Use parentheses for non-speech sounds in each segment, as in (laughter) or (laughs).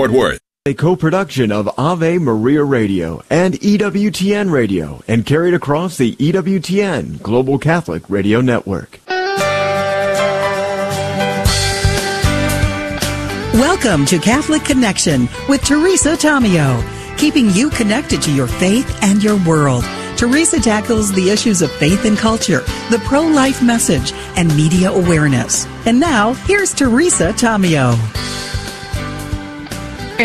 Fort Worth. A co-production of Ave Maria Radio and EWTN Radio and carried across the EWTN Global Catholic Radio Network. Welcome to Catholic Connection with Teresa Tomeo, keeping you connected to your faith and your world. Teresa tackles the issues of faith and culture, the pro life message, and media awareness. And now, here's Teresa Tomeo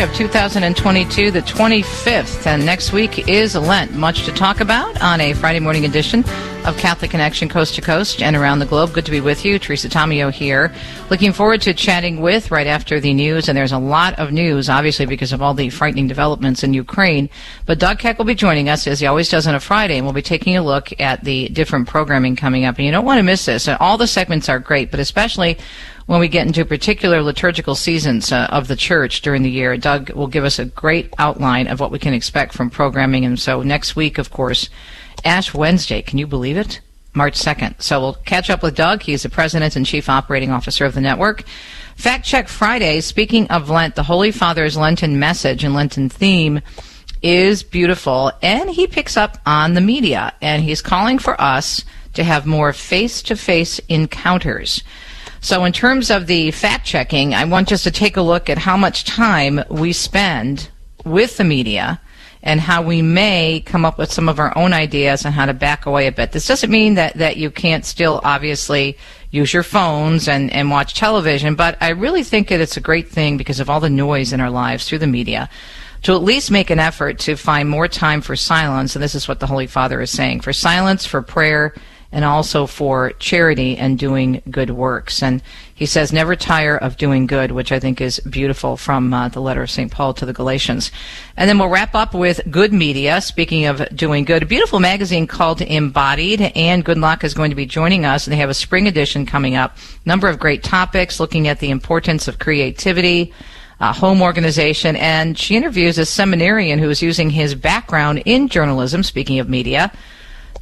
of 2022, the 25th, and next week is Lent. Much to talk about on a Friday morning edition of Catholic Connection Coast to Coast and around the globe. Good to be with you. Teresa Tomeo here. Looking forward to chatting with right after the news, and there's a lot of news, obviously, because of all the frightening developments in Ukraine. But Doug Keck will be joining us, as he always does on a Friday, and we'll be taking a look at the different programming coming up. And you don't want to miss this. All the segments are great, but especially when we get into particular liturgical seasons uh, of the church during the year. Doug will give us a great outline of what we can expect from programming. And so next week, of course, Ash Wednesday. Can you believe it? March 2nd. So we'll catch up with Doug. He's the president and chief operating officer of the network. Fact Check Friday. Speaking of Lent, the Holy Father's Lenten message and Lenten theme is beautiful, and he picks up on the media, and he's calling for us to have more face to face encounters. So, in terms of the fact checking, I want just to take a look at how much time we spend with the media and how we may come up with some of our own ideas on how to back away a bit. This doesn't mean that, that you can't still obviously use your phones and, and watch television, but I really think that it's a great thing because of all the noise in our lives through the media to at least make an effort to find more time for silence. And this is what the Holy Father is saying for silence, for prayer, and also for charity and doing good works. And he says, never tire of doing good, which I think is beautiful from uh, the letter of St. Paul to the Galatians. And then we'll wrap up with good media. Speaking of doing good, a beautiful magazine called Embodied. and Good Luck is going to be joining us, and they have a spring edition coming up. Number of great topics looking at the importance of creativity. Uh, home organization, and she interviews a seminarian who is using his background in journalism, speaking of media,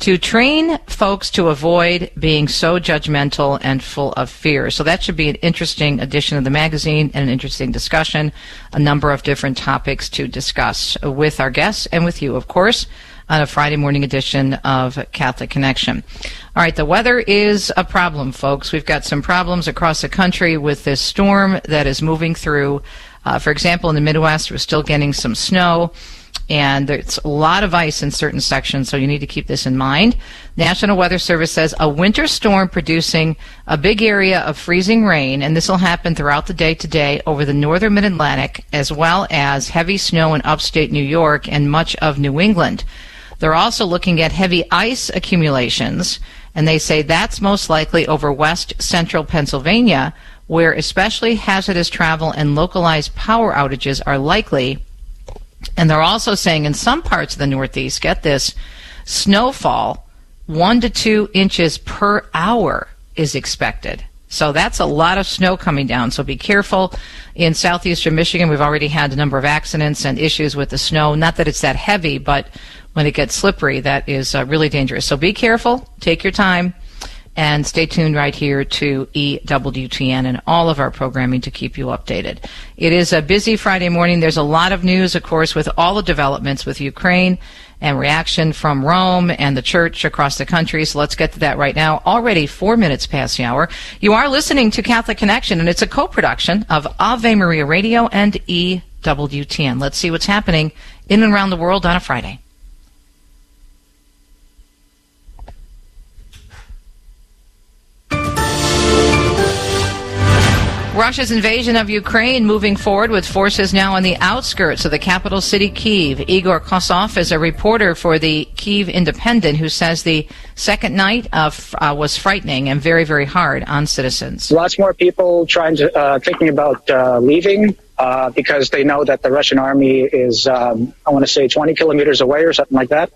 to train folks to avoid being so judgmental and full of fear. So that should be an interesting edition of the magazine and an interesting discussion, a number of different topics to discuss with our guests and with you, of course, on a Friday morning edition of Catholic Connection. All right, the weather is a problem, folks. We've got some problems across the country with this storm that is moving through. Uh, for example, in the Midwest, we're still getting some snow and there's a lot of ice in certain sections, so you need to keep this in mind. National Weather Service says a winter storm producing a big area of freezing rain, and this will happen throughout the day today over the northern mid Atlantic, as well as heavy snow in upstate New York and much of New England. They're also looking at heavy ice accumulations, and they say that's most likely over west central Pennsylvania, where especially hazardous travel and localized power outages are likely and they're also saying in some parts of the Northeast, get this, snowfall one to two inches per hour is expected. So that's a lot of snow coming down. So be careful. In southeastern Michigan, we've already had a number of accidents and issues with the snow. Not that it's that heavy, but when it gets slippery, that is uh, really dangerous. So be careful. Take your time and stay tuned right here to EWTN and all of our programming to keep you updated. It is a busy Friday morning. There's a lot of news, of course, with all the developments with Ukraine and reaction from Rome and the church across the country. So let's get to that right now. Already four minutes past the hour. You are listening to Catholic Connection, and it's a co-production of Ave Maria Radio and EWTN. Let's see what's happening in and around the world on a Friday. Russia's invasion of Ukraine moving forward with forces now on the outskirts of the capital city, Kiev. Igor Kossov is a reporter for the Kiev Independent who says the second night of, uh, was frightening and very, very hard on citizens. Lots more people trying to uh, thinking about uh, leaving. Uh, because they know that the Russian army is, um, I want to say, 20 kilometers away or something like that.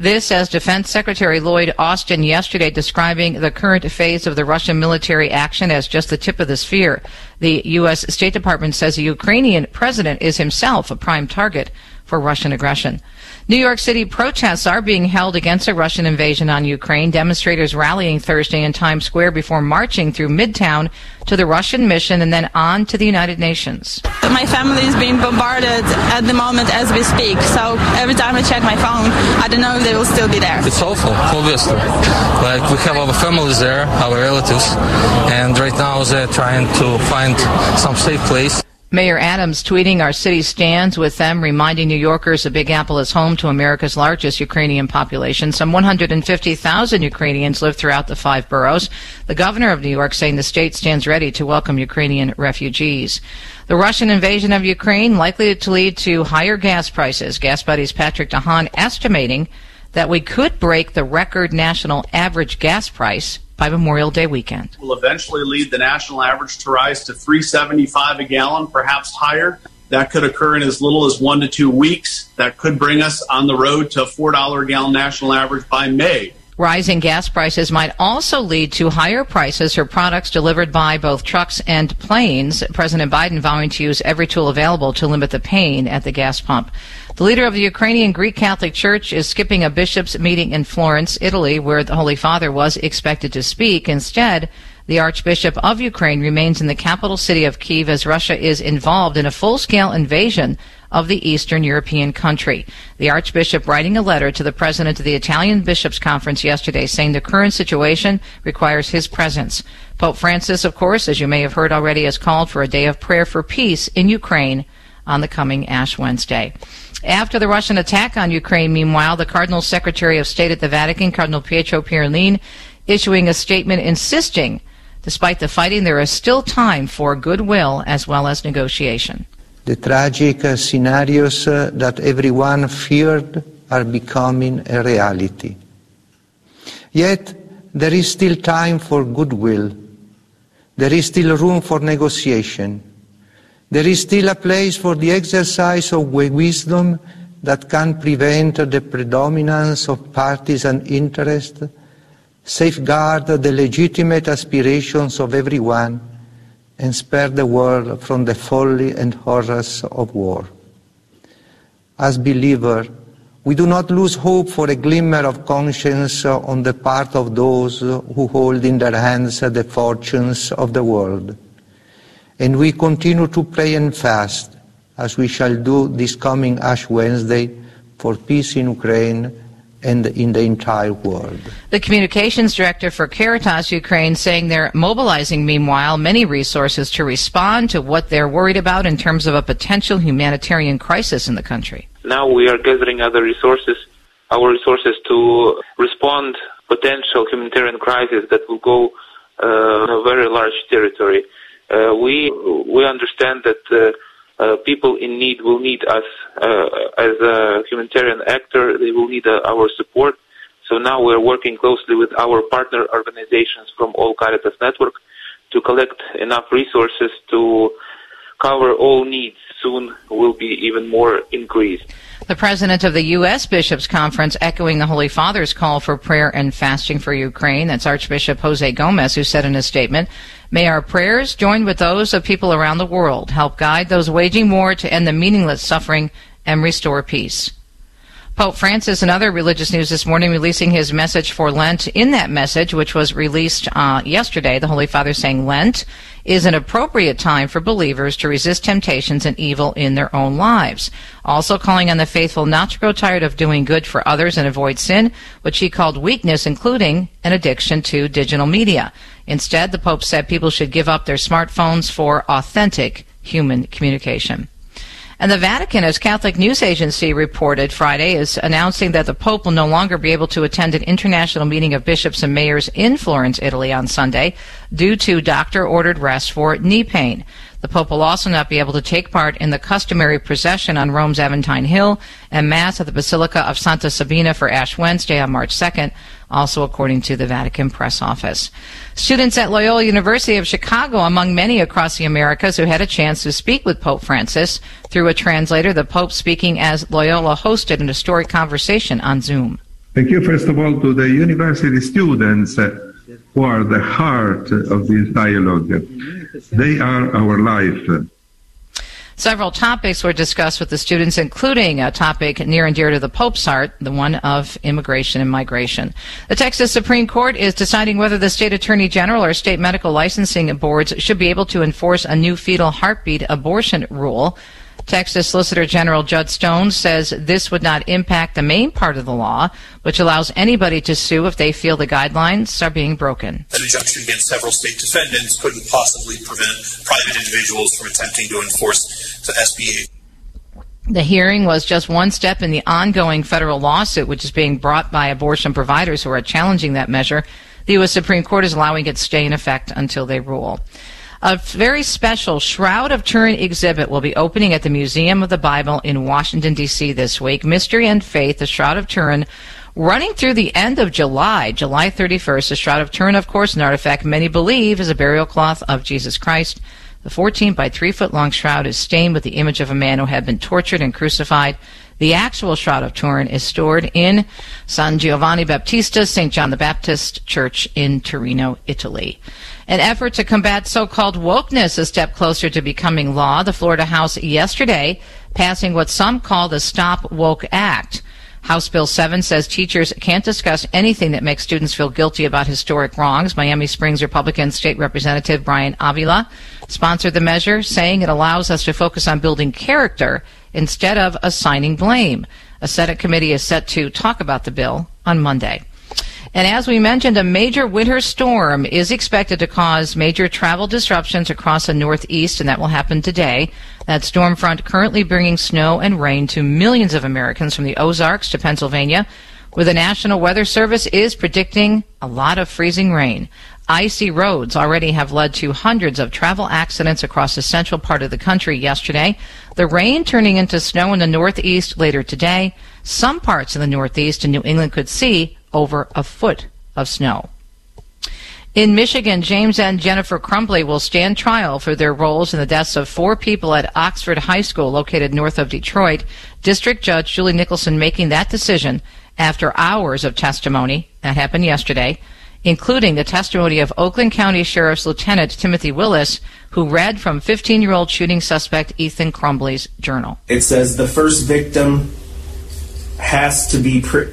This, as Defense Secretary Lloyd Austin yesterday describing the current phase of the Russian military action as just the tip of the spear. The U.S. State Department says the Ukrainian president is himself a prime target for Russian aggression. New York City protests are being held against a Russian invasion on Ukraine. Demonstrators rallying Thursday in Times Square before marching through Midtown to the Russian mission and then on to the United Nations. My family is being bombarded at the moment as we speak. So every time I check my phone, I don't know if they will still be there. It's awful, obviously. Like we have our families there, our relatives, and right now they're trying to find some safe place. Mayor Adams tweeting our city stands with them, reminding New Yorkers the Big Apple is home to America's largest Ukrainian population. Some 150,000 Ukrainians live throughout the five boroughs. The governor of New York saying the state stands ready to welcome Ukrainian refugees. The Russian invasion of Ukraine likely to lead to higher gas prices. GasBuddy's Patrick DeHaan estimating that we could break the record national average gas price by Memorial Day weekend. Will eventually lead the national average to rise to 375 a gallon, perhaps higher. That could occur in as little as one to two weeks. That could bring us on the road to a $4 a gallon national average by May. Rising gas prices might also lead to higher prices for products delivered by both trucks and planes. President Biden vowing to use every tool available to limit the pain at the gas pump. The leader of the Ukrainian Greek Catholic Church is skipping a bishop's meeting in Florence, Italy, where the Holy Father was expected to speak. Instead, the Archbishop of Ukraine remains in the capital city of Kiev as Russia is involved in a full-scale invasion of the Eastern European country. The Archbishop writing a letter to the President of the Italian Bishops' Conference yesterday saying the current situation requires his presence. Pope Francis, of course, as you may have heard already, has called for a day of prayer for peace in Ukraine on the coming Ash Wednesday. After the Russian attack on Ukraine, meanwhile, the Cardinal Secretary of State at the Vatican, Cardinal Pietro Parolin, issuing a statement insisting, despite the fighting, there is still time for goodwill as well as negotiation. The tragic scenarios uh, that everyone feared are becoming a reality. Yet, there is still time for goodwill. There is still room for negotiation. There is still a place for the exercise of wisdom that can prevent the predominance of partisan interest, safeguard the legitimate aspirations of everyone, and spare the world from the folly and horrors of war. As believers, we do not lose hope for a glimmer of conscience on the part of those who hold in their hands the fortunes of the world and we continue to pray and fast, as we shall do this coming Ash Wednesday, for peace in Ukraine and in the entire world. The communications director for Caritas Ukraine saying they're mobilizing, meanwhile, many resources to respond to what they're worried about in terms of a potential humanitarian crisis in the country. Now we are gathering other resources, our resources to respond potential humanitarian crisis that will go uh, in a very large territory. Uh, we we understand that uh, uh, people in need will need us as a humanitarian actor. They will need our support. So now we're working closely with our partner organizations from all Caritas network to collect enough resources to cover all needs. Soon will be even more increased. The president of the U.S. Bishops' Conference echoing the Holy Father's call for prayer and fasting for Ukraine. That's Archbishop Jose Gomez, who said in a statement, May our prayers join with those of people around the world, help guide those waging war to end the meaningless suffering and restore peace. Pope Francis, and other religious news this morning, releasing his message for Lent. In that message, which was released uh, yesterday, the Holy Father saying Lent is an appropriate time for believers to resist temptations and evil in their own lives. Also calling on the faithful not to grow tired of doing good for others and avoid sin, which he called weakness, including an addiction to digital media. Instead, the Pope said people should give up their smartphones for authentic human communication. And the Vatican, as Catholic News Agency reported Friday, is announcing that the Pope will no longer be able to attend an international meeting of bishops and mayors in Florence, Italy on Sunday due to doctor ordered rest for knee pain. The Pope will also not be able to take part in the customary procession on Rome's Aventine Hill and Mass at the Basilica of Santa Sabina for Ash Wednesday on March 2nd, also according to the Vatican press office. Students at Loyola University of Chicago, among many across the Americas, who had a chance to speak with Pope Francis through a translator, the Pope speaking as Loyola hosted an historic conversation on Zoom. Thank you, first of all, to the university students who are the heart of this dialogue. They are our life. Several topics were discussed with the students, including a topic near and dear to the Pope's heart, the one of immigration and migration. The Texas Supreme Court is deciding whether the state attorney general or state medical licensing boards should be able to enforce a new fetal heartbeat abortion rule. Texas Solicitor General Judd Stone says this would not impact the main part of the law, which allows anybody to sue if they feel the guidelines are being broken. An injunction against several state defendants couldn't possibly prevent private individuals from attempting to enforce the SB 8. The hearing was just one step in the ongoing federal lawsuit, which is being brought by abortion providers who are challenging that measure. The U.S. Supreme Court is allowing it to stay in effect until they rule. A very special Shroud of Turin exhibit will be opening at the Museum of the Bible in Washington, D.C. this week. Mystery and Faith, the Shroud of Turin, running through the end of July, July 31st. The Shroud of Turin, of course, an artifact many believe is a burial cloth of Jesus Christ. The 14 by 3 foot long shroud is stained with the image of a man who had been tortured and crucified. The actual Shroud of Turin is stored in San Giovanni Battista, St. John the Baptist Church in Torino, Italy. An effort to combat so-called wokeness a step closer to becoming law. The Florida House yesterday passing what some call the Stop Woke Act. House Bill 7 says teachers can't discuss anything that makes students feel guilty about historic wrongs. Miami Springs Republican State Representative Bryan Avila sponsored the measure, saying it allows us to focus on building character instead of assigning blame. A Senate committee is set to talk about the bill on Monday. And as we mentioned, a major winter storm is expected to cause major travel disruptions across the Northeast, and that will happen today. That storm front currently bringing snow and rain to millions of Americans from the Ozarks to Pennsylvania, where the National Weather Service is predicting a lot of freezing rain. Icy roads already have led to hundreds of travel accidents across the central part of the country yesterday. The rain turning into snow in the Northeast later today. Some parts of the Northeast and New England could see over a foot of snow. In Michigan, James and Jennifer Crumbley will stand trial for their roles in the deaths of four people at Oxford High School located north of Detroit. District Judge Julie Nicholson making that decision after hours of testimony that happened yesterday, including the testimony of Oakland County Sheriff's Lieutenant Timothy Willis, who read from 15 year old shooting suspect Ethan Crumbley's journal. It says the first victim has to be pre-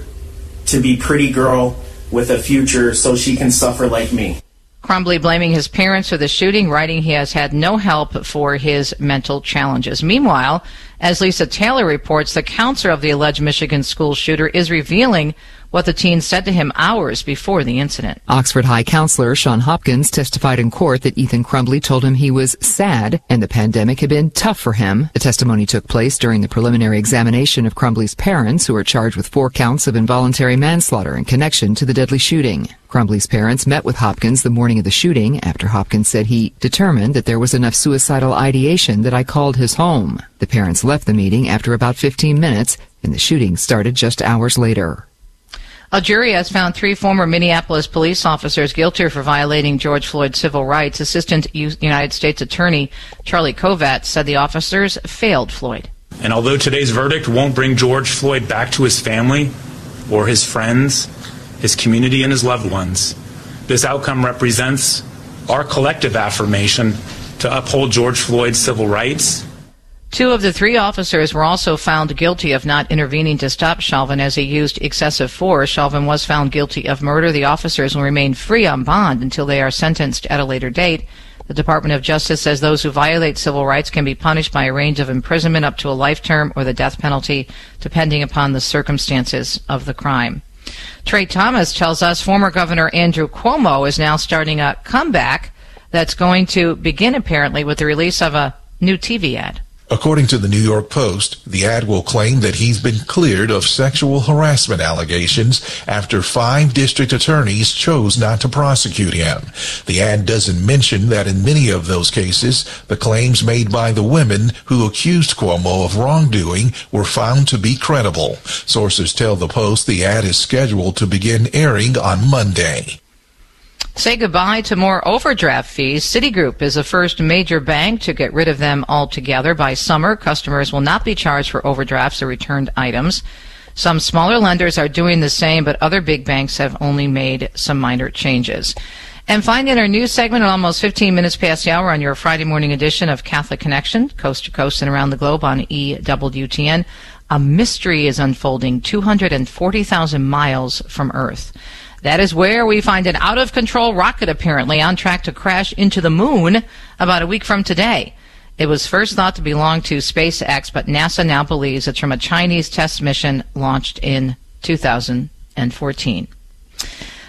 to be pretty girl with a future so she can suffer like me. Crumbly blaming his parents for the shooting, writing he has had no help for his mental challenges. Meanwhile, as Lisa Taylor reports, the counselor of the alleged Michigan school shooter is revealing what the teen said to him hours before the incident. Oxford High counselor Sean Hopkins testified in court that Ethan Crumbley told him he was sad and the pandemic had been tough for him. The testimony took place during the preliminary examination of Crumbley's parents, who are charged with four counts of involuntary manslaughter in connection to the deadly shooting. Crumbley's parents met with Hopkins the morning of the shooting after Hopkins said he determined that there was enough suicidal ideation that I called his home. The parents left the meeting after about 15 minutes and the shooting started just hours later. A jury has found three former Minneapolis police officers guilty for violating George Floyd's civil rights. Assistant United States Attorney Charlie Kovats said the officers failed Floyd. And although today's verdict won't bring George Floyd back to his family or his friends, his community, and his loved ones, this outcome represents our collective affirmation to uphold George Floyd's civil rights Two of the three officers were also found guilty of not intervening to stop Chauvin as he used excessive force. Chauvin was found guilty of murder. The officers will remain free on bond until they are sentenced at a later date. The Department of Justice says those who violate civil rights can be punished by a range of imprisonment up to a life term or the death penalty, depending upon the circumstances of the crime. Trey Thomas tells us former Governor Andrew Cuomo is now starting a comeback that's going to begin apparently with the release of a new TV ad. According to the New York Post, the ad will claim that he's been cleared of sexual harassment allegations after five district attorneys chose not to prosecute him. The ad doesn't mention that in many of those cases, the claims made by the women who accused Cuomo of wrongdoing were found to be credible. Sources tell the Post the ad is scheduled to begin airing on Monday. Say goodbye to more overdraft fees. Citigroup is the first major bank to get rid of them altogether. By summer, customers will not be charged for overdrafts or returned items. Some smaller lenders are doing the same, but other big banks have only made some minor changes. And find in our news segment at almost 15 minutes past the hour on your Friday morning edition of Catholic Connection, coast to coast and around the globe on EWTN. A mystery is unfolding 240,000 miles from Earth. That is where we find an out of control rocket apparently on track to crash into the moon about a week from today. It was first thought to belong to SpaceX, but NASA now believes it's from a Chinese test mission launched in 2014.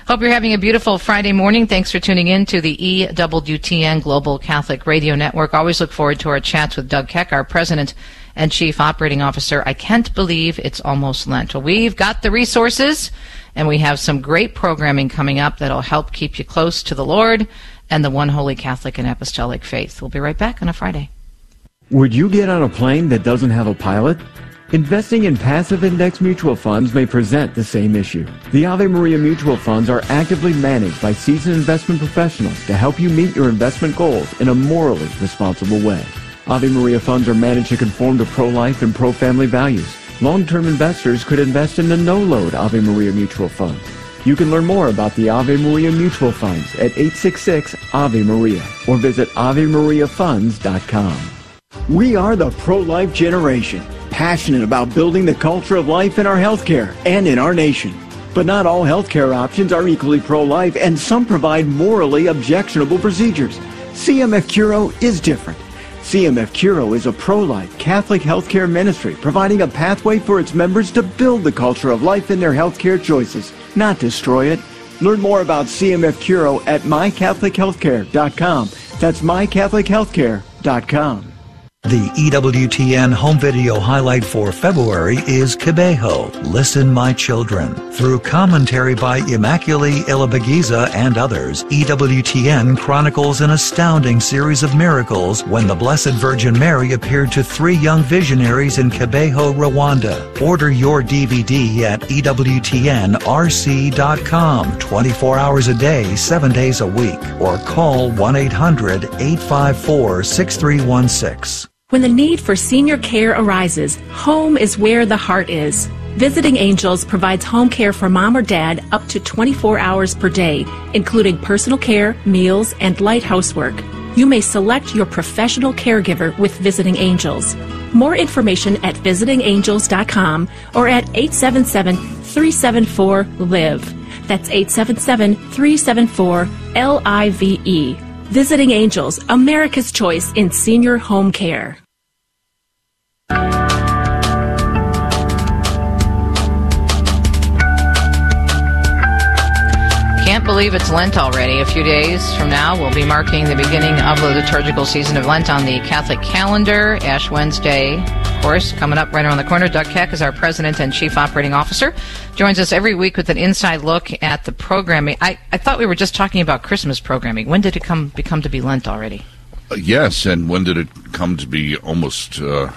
Hope you're having a beautiful Friday morning. Thanks for tuning in to the EWTN Global Catholic Radio Network. Always look forward to our chats with Doug Keck, our president and chief operating officer. I can't believe it's almost Lent. Well, we've got the resources and we have some great programming coming up that'll help keep you close to the Lord and the one holy Catholic and apostolic faith. We'll be right back on a Friday. Would you get on a plane that doesn't have a pilot? Investing in passive index mutual funds may present the same issue. The Ave Maria mutual funds are actively managed by seasoned investment professionals to help you meet your investment goals in a morally responsible way. Ave Maria funds are managed to conform to pro-life and pro-family values. Long-term investors could invest in the no-load Ave Maria mutual Fund. You can learn more about the Ave Maria mutual funds at 866 Ave Maria or visit AveMariaFunds.com. We are the pro-life generation passionate about building the culture of life in our healthcare and in our nation. But not all healthcare options are equally pro-life, and some provide morally objectionable procedures. CMF Curo is different. CMF Curo is a pro-life Catholic healthcare ministry providing a pathway for its members to build the culture of life in their healthcare choices, not destroy it. Learn more about CMF Curo at mycatholichealthcare.com. That's mycatholichealthcare.com. The EWTN home video highlight for February is Kibeho, Listen My Children. Through commentary by Immaculée Ilibagiza and others, EWTN chronicles an astounding series of miracles when the Blessed Virgin Mary appeared to three young visionaries in Kibeho, Rwanda. Order your DVD at EWTNRC.com 24 hours a day, 7 days a week, or call 1-800-854-6316. When the need for senior care arises, home is where the heart is. Visiting Angels provides home care for mom or dad up to 24 hours per day, including personal care, meals, and light housework. You may select your professional caregiver with Visiting Angels. More information at visitingangels.com or at 877-374-LIVE. That's 877-374-L-I-V-E. Visiting Angels, America's choice in senior home care. Can't believe it's Lent already. A few days from now, we'll be marking the beginning of the liturgical season of Lent on the Catholic calendar. Ash Wednesday, course, coming up right around the corner. Doug Keck is our president and chief operating officer. Joins us every week with an inside look at the programming. I, I thought we were just talking about Christmas programming. When did it come become to be Lent already? Uh, yes, and when did it come to be almost uh,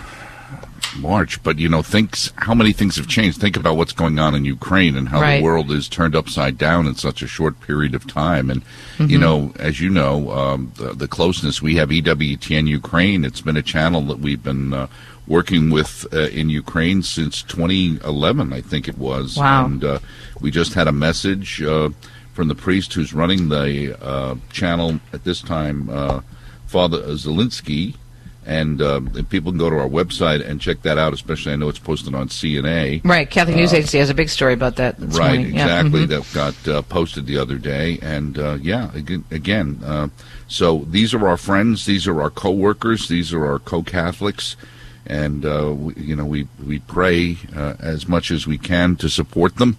March? But you know, thinks how many things have changed. Think about what's going on in Ukraine and how Right. the world is turned upside down in such a short period of time. And you Mhm. know, as you know, um, the, the closeness we have EWTN Ukraine. It's been a channel that we've been. Uh, Working with uh, in Ukraine since 2011, I think it was, Wow. and uh, we just had a message uh, from the priest who's running the uh, channel at this time, uh, Father Zelinsky, and, um, and people can go to our website and check that out. Especially, I know it's posted on CNA. Right. Catholic News Uh, Agency has a big story about that right, morning. Yeah, exactly. mhm. That got uh, posted the other day, and uh, yeah, again, uh, so these are our friends, these are our co-workers, these are our co-Catholics, and uh, we, you know we we pray uh, as much as we can to support them,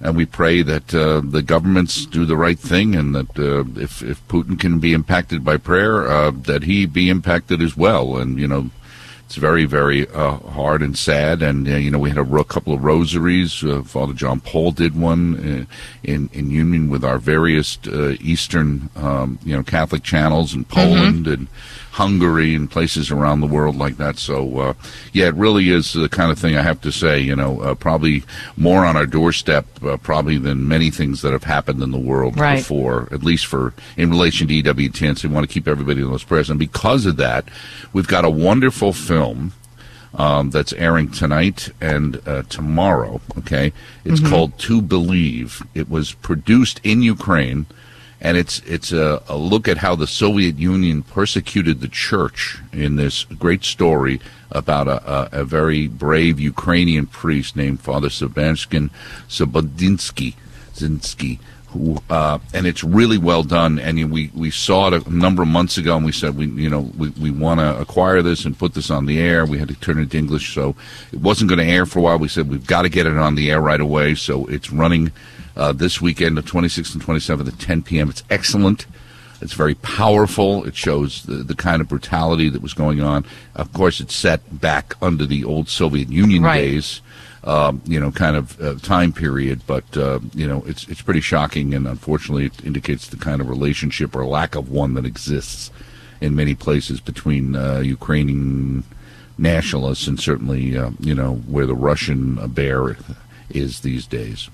and we pray that uh, the governments do the right thing, and that uh, if if Putin can be impacted by prayer, uh, that he be impacted as well, and you know it's very, very uh, hard and sad. And uh, you know, we had a ro- couple of rosaries. Uh, Father John Paul did one uh, in in union with our various uh, Eastern, um, you know, Catholic channels in Poland and Hungary and places around the world like that. So, uh, yeah, it really is the kind of thing I have to say. You know, uh, probably more on our doorstep, uh, probably than many things that have happened in the world Right. before, at least for in relation to EWTN. So we want to keep everybody in those prayers. And because of that, we've got a wonderful film um, that's airing tonight and uh, tomorrow. Okay, it's Mhm. called To Believe. It was produced in Ukraine and it's it's a, a, look at how the Soviet Union persecuted the church in this great story about a, a, a very brave Ukrainian priest named Father Sebastian Sobodinsky, Zinsky, who uh, and it's really well done. And we we saw it a number of months ago, and we said we you know we, we want to acquire this and put this on the air. We had to turn it into English, so it wasn't going to air for a while. We said we've got to get it on the air right away. So it's running uh, this weekend, the 26th and 27th at 10 p.m. It's excellent. It's very powerful. It shows the, the kind of brutality that was going on. Of course, it's set back under the old Soviet Union right. days, um, you know, kind of uh, time period. But uh, you know, it's it's pretty shocking, and unfortunately, it indicates the kind of relationship or lack of one that exists in many places between uh, Ukrainian nationalists and certainly, uh, you know, where the Russian bear is these days.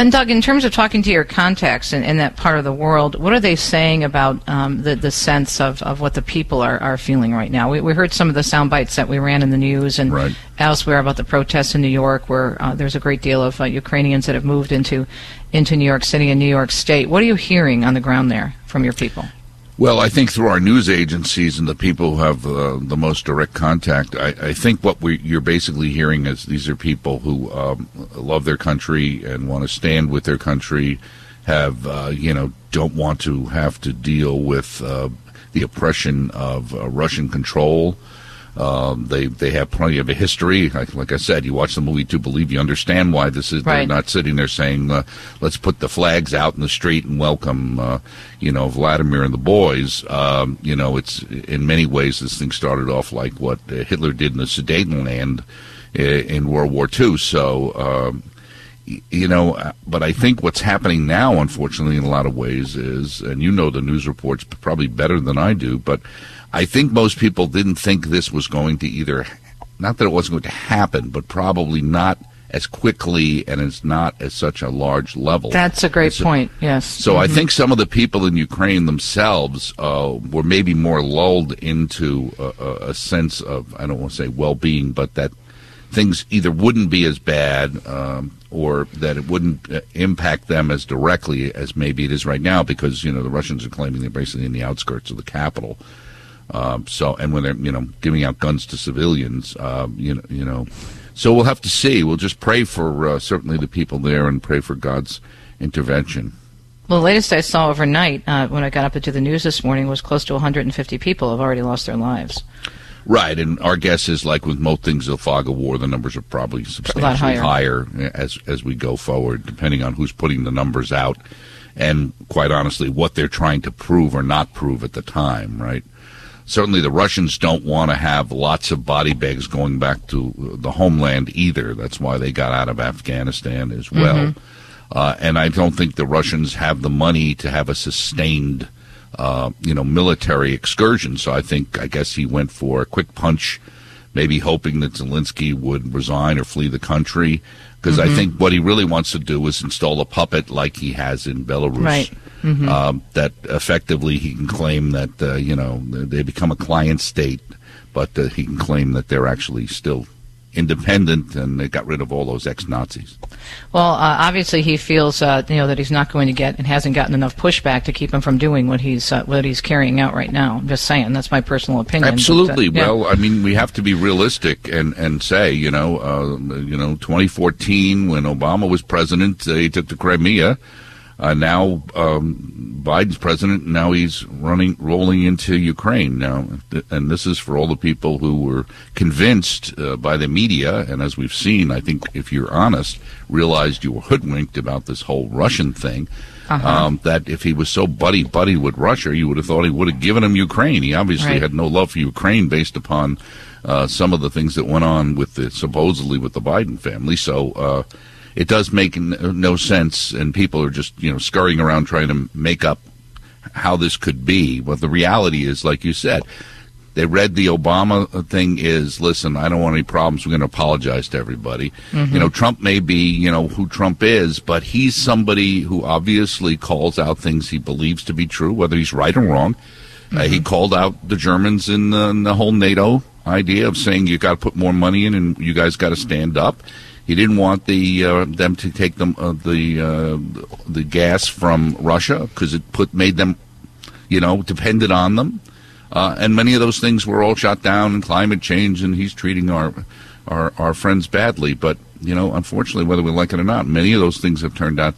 And Doug, in terms of talking to your contacts in, in that part of the world, what are they saying about um, the, the sense of, of what the people are, are feeling right now? We, we heard some of the sound bites that we ran in the news and right. elsewhere about the protests in New York, where uh, there's a great deal of uh, Ukrainians that have moved into into New York City and New York State. What are you hearing on the ground there from your people? Well, I think through our news agencies and the people who have uh, the most direct contact, I, I think what we, you're basically hearing is these are people who um, love their country and want to stand with their country, have uh, you know don't want to have to deal with uh, the oppression of uh, Russian control. Um, they they have plenty of a history. Like, like, I said, you watch the movie to believe you understand why this is. Right. They're not sitting there saying, uh, "Let's put the flags out in the street and welcome," uh, you know, Vladimir and the boys. Um, you know, it's in many ways this thing started off like what uh, Hitler did in the Sudetenland uh, in World War II. So. Um, you know, uh, but I think what's happening now, unfortunately, in a lot of ways, is, and you know the news reports probably better than I do, but I think most people didn't think this was going to either, not that it wasn't going to happen, but probably not as quickly and it's not at such a large level. That's a great a- point. Yes. So Mhm. I think some of the people in Ukraine themselves uh, were maybe more lulled into a, a, sense of I don't want to say well-being, but that things either wouldn't be as bad um, or that it wouldn't uh, impact them as directly as maybe it is right now because you know the Russians are claiming they're basically in the outskirts of the capital. Um, so and when they're you know giving out guns to civilians, um, you know you know, so we'll have to see. We'll just pray for uh, certainly the people there and pray for God's intervention. Well, the latest I saw overnight uh, when I got up into the news this morning was close to 150 people have already lost their lives. Right, and our guess is like with most things the fog of war, the numbers are probably substantially higher. as as we go forward, depending on who's putting the numbers out, and quite honestly, what they're trying to prove or not prove at the time. Right. Certainly, the Russians don't want to have lots of body bags going back to the homeland either. That's why they got out of Afghanistan as well. Mhm. Uh, and I don't think the Russians have the money to have a sustained, uh, you know, military excursion. So I think, I guess he went for a quick punch, maybe hoping that Zelensky would resign or flee the country. Because I Mhm. think what he really wants to do is install a puppet like he has in Belarus. Right. Mhm. Um, that effectively he can claim that, uh, you know, they become a client state, but uh, he can claim that they're actually still independent and they got rid of all those ex-Nazis. Well, uh, obviously he feels uh, you know that he's not going to get and hasn't gotten enough pushback to keep him from doing what he's uh, what he's carrying out right now. I'm just saying that's my personal opinion. Absolutely. But, uh, yeah. Well, I mean, we have to be realistic and, and say, you know, uh, you know, 2014 when Obama was president, uh, he took the Crimea. Uh, now um, Biden's president. Now he's running, rolling into Ukraine. Now, th- and this is for all the people who were convinced uh, by the media, and as we've seen, I think if you're honest, realized you were hoodwinked about this whole Russian thing. Uh-huh. Um, that if he was so buddy buddy with Russia, you would have thought he would have given him Ukraine. He obviously Right. had no love for Ukraine based upon uh, some of the things that went on with the supposedly with the Biden family. So uh, it does make n- no sense, and people are just you know scurrying around trying to make up how this could be. But the reality is, like you said, they read the Obama thing is listen, I don't want any problems. We're going to apologize to everybody. Mhm. You know, Trump may be, you know, who Trump is, but he's somebody who obviously calls out things he believes to be true, whether he's right or wrong. Uh, he called out the Germans in the, in the whole NATO idea of saying you got to put more money in and you guys got to stand up. He didn't want the uh, them to take them uh, the uh, the gas from Russia because it put made them, you know, dependent on them. Uh, and many of those things were all shot down, and climate change, and he's treating our, our our friends badly. But you know, unfortunately, whether we like it or not, many of those things have turned out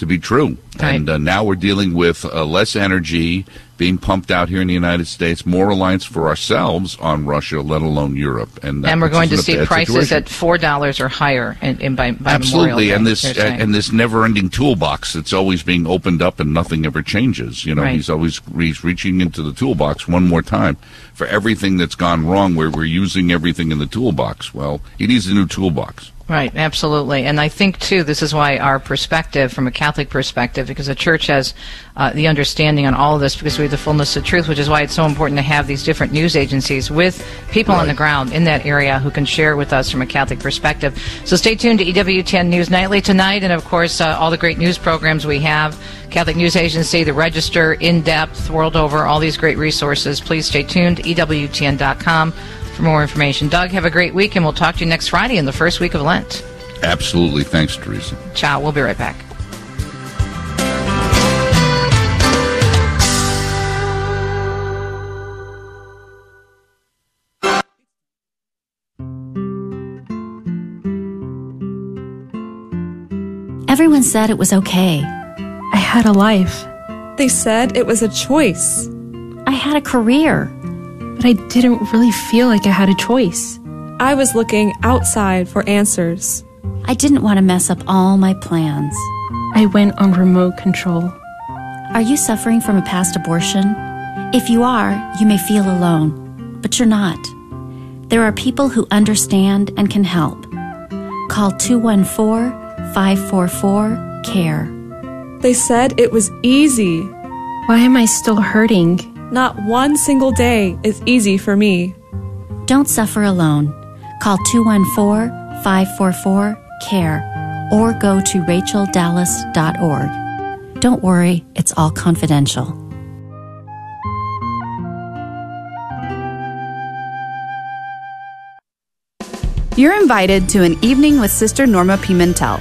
to be true. Right. And uh, now we're dealing with uh, less energy being pumped out here in the United States, more reliance for ourselves on Russia, let alone Europe. And, and we're going to see prices situation. at four dollars or higher in, in by, by Absolutely, and this and this never-ending toolbox that's always being opened up and nothing ever changes. You know, Right. he's always he's reaching into the toolbox one more time for everything that's gone wrong. Where we're using everything in the toolbox. Well, he needs a new toolbox. Right, absolutely. And I think, too, this is why our perspective, from a Catholic perspective, because the church has uh, the understanding on all of this, because we have the fullness of truth, which is why it's so important to have these different news agencies with people on the ground in that area who can share with us from a Catholic perspective. So stay tuned to EWTN News Nightly tonight, and of course, uh, all the great news programs we have Catholic News Agency, The Register, In Depth, World Over, all these great resources. Please stay tuned, EWTN.com for more information. Doug, have a great week, and we'll talk to you next Friday in the first week of Lent. Absolutely, thanks, Teresa. Ciao. We'll be right back. Everyone said it was okay. I had a life. They said it was a choice. I had a career. But I didn't really feel like I had a choice. I was looking outside for answers. I didn't want to mess up all my plans. I went on remote control. Are you suffering from a past abortion? If you are, you may feel alone, but you're not. There are people who understand and can help. Call 214 544 CARE. They said it was easy. Why am I still hurting? Not one single day is easy for me. Don't suffer alone. Call 214 544 CARE or go to racheldallas.org. Don't worry, it's all confidential. You're invited to an evening with Sister Norma Pimentel,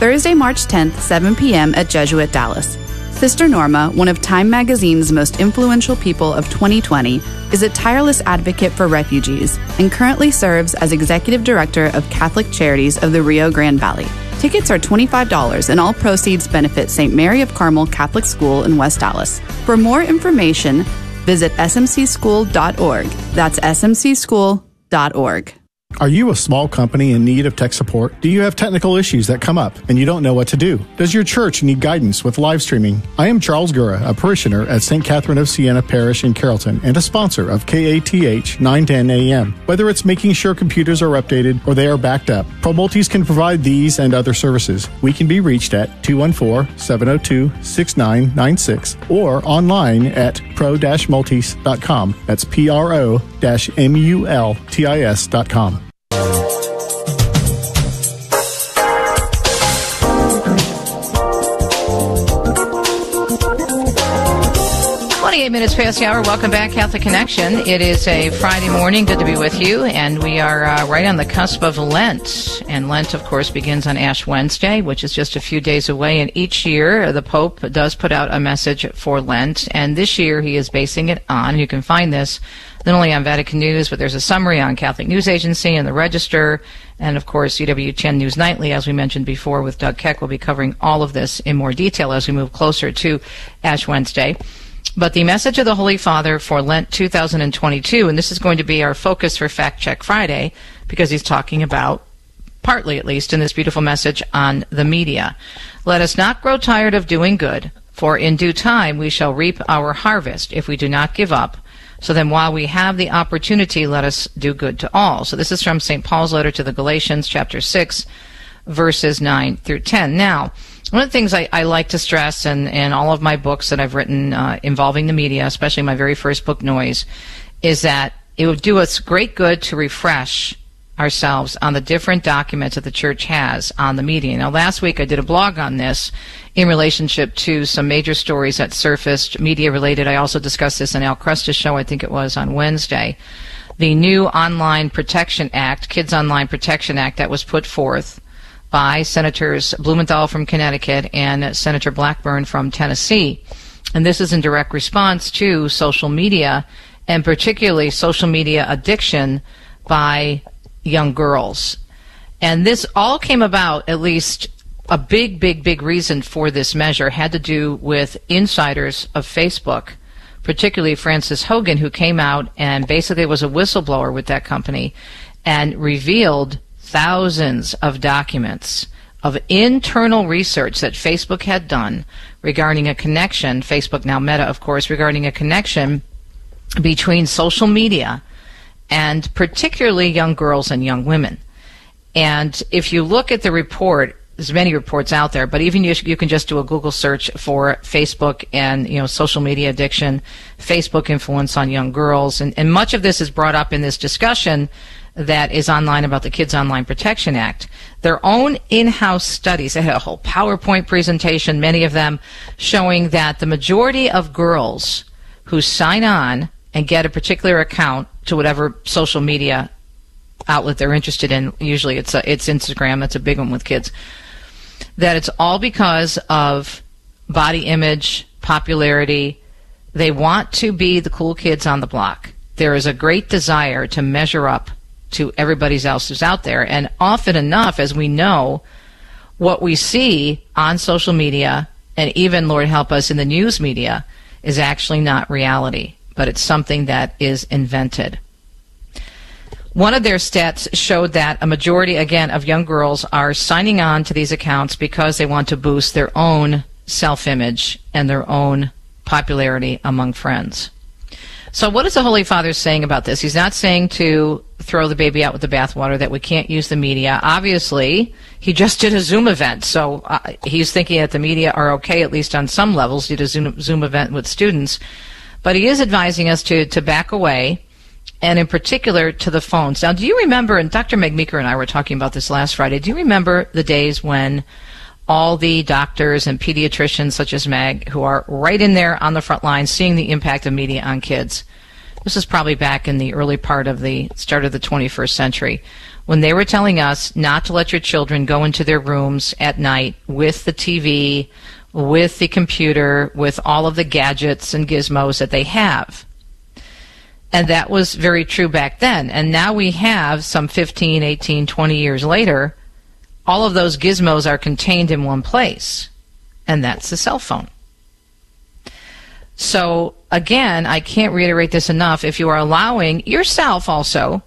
Thursday, March 10th, 7 p.m. at Jesuit Dallas. Sister Norma, one of Time magazine's most influential people of 2020, is a tireless advocate for refugees and currently serves as executive director of Catholic Charities of the Rio Grande Valley. Tickets are $25 and all proceeds benefit St. Mary of Carmel Catholic School in West Dallas. For more information, visit smcschool.org. That's smcschool.org. Are you a small company in need of tech support? Do you have technical issues that come up and you don't know what to do? Does your church need guidance with live streaming? I am Charles Gura, a parishioner at St. Catherine of Siena Parish in Carrollton and a sponsor of KATH 910 AM. Whether it's making sure computers are updated or they are backed up, ProMultis can provide these and other services. We can be reached at 214-702-6996 or online at pro-multis.com. That's P-R-O-M-U-L-T-I-S.com. 28 minutes past the hour. Welcome back, Catholic Connection. It is a Friday morning. Good to be with you. And we are uh, right on the cusp of Lent. And Lent, of course, begins on Ash Wednesday, which is just a few days away. And each year, the Pope does put out a message for Lent. And this year, he is basing it on, you can find this not only on Vatican News, but there's a summary on Catholic News Agency and the Register. And of course, UW EWTN News Nightly, as we mentioned before with Doug Keck, will be covering all of this in more detail as we move closer to Ash Wednesday. But the message of the Holy Father for Lent 2022, and this is going to be our focus for Fact Check Friday, because he's talking about, partly at least, in this beautiful message on the media. Let us not grow tired of doing good, for in due time we shall reap our harvest if we do not give up. So then while we have the opportunity, let us do good to all. So this is from St. Paul's letter to the Galatians, chapter 6, verses 9 through 10. Now, one of the things I, I like to stress in, in all of my books that I've written uh, involving the media, especially my very first book, Noise, is that it would do us great good to refresh ourselves on the different documents that the church has on the media. Now, last week I did a blog on this in relationship to some major stories that surfaced, media related. I also discussed this on Al Kresta's show, I think it was on Wednesday. The new Online Protection Act, Kids Online Protection Act, that was put forth by Senators Blumenthal from Connecticut and Senator Blackburn from Tennessee. And this is in direct response to social media and particularly social media addiction by young girls. And this all came about, at least a big, big, big reason for this measure had to do with insiders of Facebook, particularly Frances Haugen, who came out and basically was a whistleblower with that company and revealed thousands of documents of internal research that Facebook had done regarding a connection, Facebook now Meta, of course, regarding a connection between social media and particularly young girls and young women. And if you look at the report, there's many reports out there, but even you, you can just do a Google search for Facebook and you know social media addiction, Facebook influence on young girls, and, and much of this is brought up in this discussion that is online about the Kids Online Protection Act. Their own in-house studies, they had a whole PowerPoint presentation, many of them showing that the majority of girls who sign on and get a particular account to whatever social media outlet they're interested in, usually it's a, it's Instagram, that's a big one with kids, that it's all because of body image, popularity. They want to be the cool kids on the block. There is a great desire to measure up to everybody else who's out there. And often enough, as we know, what we see on social media and even, Lord help us, in the news media is actually not reality, but it's something that is invented. One of their stats showed that a majority, again, of young girls are signing on to these accounts because they want to boost their own self image and their own popularity among friends. So, what is the Holy Father saying about this? He's not saying to throw the baby out with the bathwater, that we can't use the media. Obviously, he just did a Zoom event, so uh, he's thinking that the media are okay, at least on some levels. Did a Zoom, Zoom event with students. But he is advising us to, to back away, and in particular to the phones. Now, do you remember, and Dr. Meg Meeker and I were talking about this last Friday, do you remember the days when all the doctors and pediatricians such as Meg who are right in there on the front line seeing the impact of media on kids. This is probably back in the early part of the start of the 21st century when they were telling us not to let your children go into their rooms at night with the TV, with the computer, with all of the gadgets and gizmos that they have. And that was very true back then. And now we have some 15, 18, 20 years later, all of those gizmos are contained in one place, and that's the cell phone. So, again, I can't reiterate this enough. If you are allowing yourself also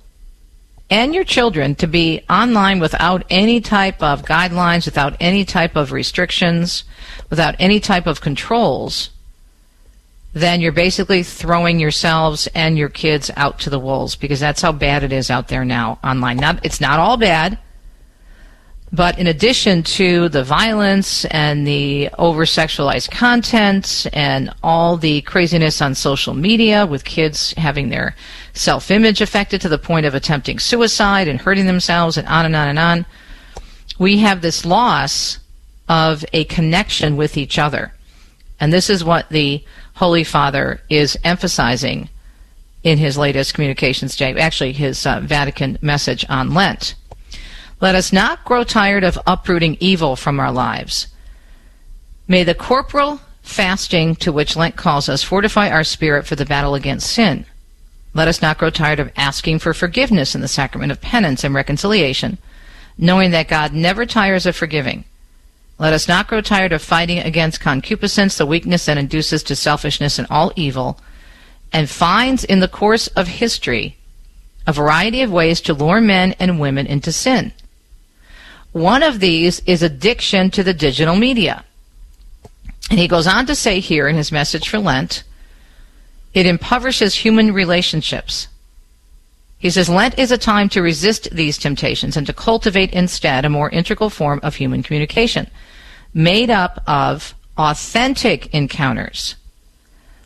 and your children to be online without any type of guidelines, without any type of restrictions, without any type of controls, then you're basically throwing yourselves and your kids out to the wolves because that's how bad it is out there now online. Not, it's not all bad. But in addition to the violence and the over sexualized content and all the craziness on social media with kids having their self image affected to the point of attempting suicide and hurting themselves and on and on and on, we have this loss of a connection with each other. And this is what the Holy Father is emphasizing in his latest communications, actually his uh, Vatican message on Lent. Let us not grow tired of uprooting evil from our lives. May the corporal fasting to which Lent calls us fortify our spirit for the battle against sin. Let us not grow tired of asking for forgiveness in the sacrament of penance and reconciliation, knowing that God never tires of forgiving. Let us not grow tired of fighting against concupiscence, the weakness that induces to selfishness and all evil, and finds in the course of history a variety of ways to lure men and women into sin. One of these is addiction to the digital media. And he goes on to say here in his message for Lent, it impoverishes human relationships. He says Lent is a time to resist these temptations and to cultivate instead a more integral form of human communication, made up of authentic encounters,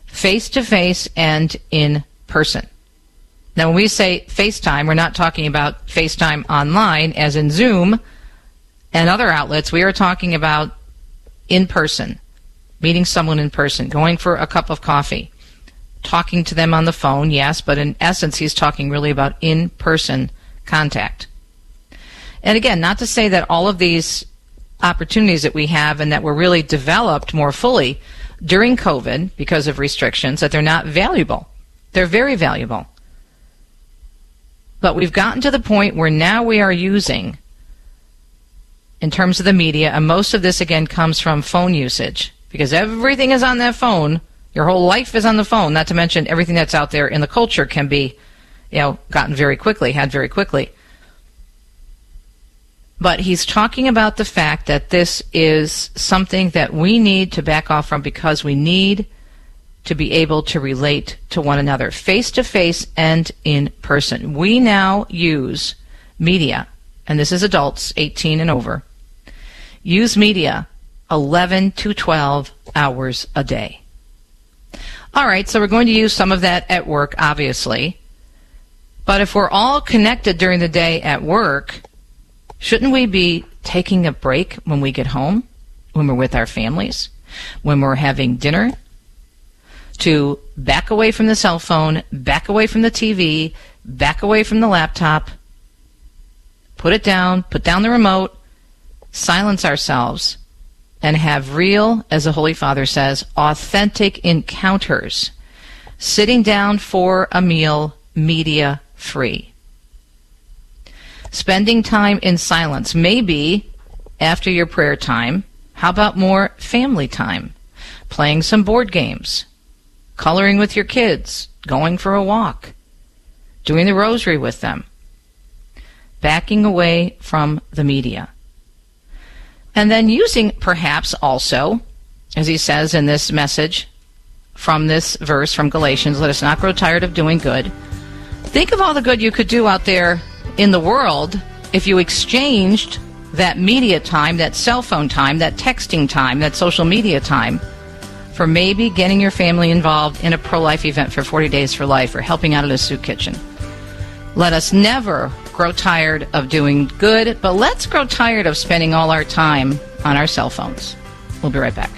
face to face and in person. Now, when we say FaceTime, we're not talking about FaceTime online, as in Zoom, and other outlets, we are talking about in person, meeting someone in person, going for a cup of coffee, talking to them on the phone, yes, but in essence, he's talking really about in person contact. And again, not to say that all of these opportunities that we have and that were really developed more fully during COVID because of restrictions, that they're not valuable. They're very valuable. But we've gotten to the point where now we are using, in terms of the media, and most of this again comes from phone usage because everything is on that phone. Your whole life is on the phone, not to mention everything that's out there in the culture can be, you know, gotten very quickly, had very quickly. But he's talking about the fact that this is something that we need to back off from because we need to be able to relate to one another face to face and in person. We now use media, and this is adults 18 and over, use media 11 to 12 hours a day. All right, so we're going to use some of that at work, obviously. But if we're all connected during the day at work, shouldn't we be taking a break when we get home, when we're with our families, when we're having dinner, to back away from the cell phone, back away from the TV, back away from the laptop, put it down, put down the remote, silence ourselves, and have real, as the Holy Father says, authentic encounters, sitting down for a meal, media free. Spending time in silence, maybe after your prayer time. How about more family time? Playing some board games, coloring with your kids, going for a walk, doing the rosary with them, backing away from the media. And then using perhaps also, as he says in this message from this verse from Galatians, let us not grow tired of doing good. Think of all the good you could do out there in the world if you exchanged that media time, that cell phone time, that texting time, that social media time for maybe getting your family involved in a pro life event for 40 Days for Life or helping out at a soup kitchen. Let us never grow tired of doing good, but let's grow tired of spending all our time on our cell phones. We'll be right back.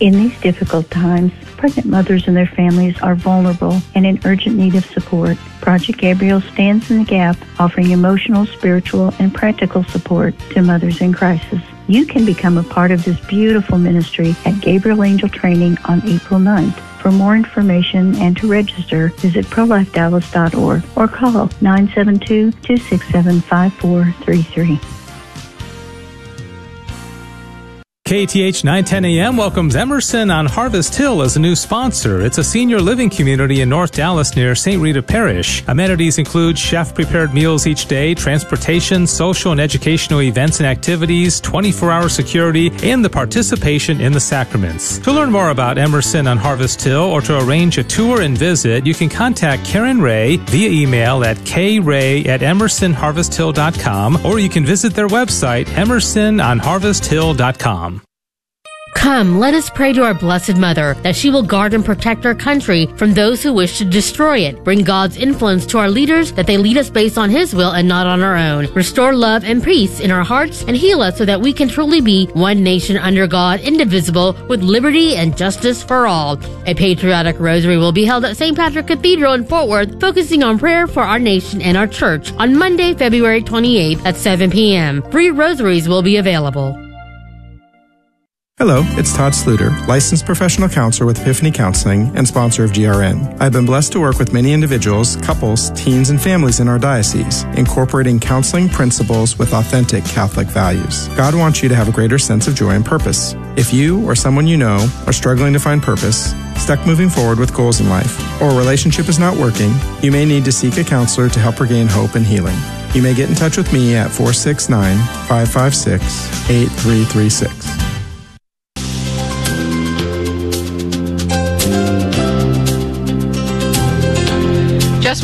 In these difficult times, pregnant mothers and their families are vulnerable and in urgent need of support. Project Gabriel stands in the gap, offering emotional, spiritual, and practical support to mothers in crisis. You can become a part of this beautiful ministry at Gabriel Angel Training on April 9th. For more information and to register, visit prolifedallas.org or call 972 267 5433. KATH 910 AM welcomes Emerson on Harvest Hill as a new sponsor. It's a senior living community in North Dallas near St. Rita Parish. Amenities include chef prepared meals each day, transportation, social and educational events and activities, 24 hour security, and the participation in the sacraments. To learn more about Emerson on Harvest Hill or to arrange a tour and visit, you can contact Karen Ray via email at kray at emersonharvesthill.com or you can visit their website, emersononharvesthill.com. Come, let us pray to our Blessed Mother that she will guard and protect our country from those who wish to destroy it. Bring God's influence to our leaders that they lead us based on His will and not on our own. Restore love and peace in our hearts and heal us so that we can truly be one nation under God, indivisible, with liberty and justice for all. A patriotic rosary will be held at St. Patrick Cathedral in Fort Worth, focusing on prayer for our nation and our church on Monday, February 28th at 7 p.m. Free rosaries will be available. Hello, it's Todd Sluter, licensed professional counselor with Epiphany Counseling and sponsor of GRN. I've been blessed to work with many individuals, couples, teens, and families in our diocese, incorporating counseling principles with authentic Catholic values. God wants you to have a greater sense of joy and purpose. If you or someone you know are struggling to find purpose, stuck moving forward with goals in life, or a relationship is not working, you may need to seek a counselor to help regain hope and healing. You may get in touch with me at 469 556 8336.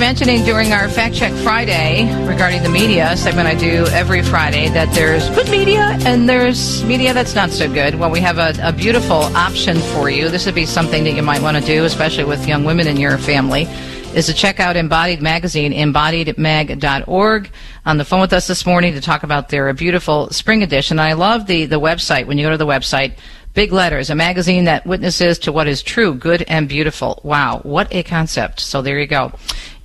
Mentioning during our Fact Check Friday regarding the media segment I do every Friday that there's good media and there's media that's not so good. Well, we have a, a beautiful option for you. This would be something that you might want to do, especially with young women in your family is to check out Embodied Magazine, embodiedmag.org. On the phone with us this morning to talk about their beautiful spring edition. I love the, the website. When you go to the website, Big letters, a magazine that witnesses to what is true, good, and beautiful. Wow, what a concept. So there you go.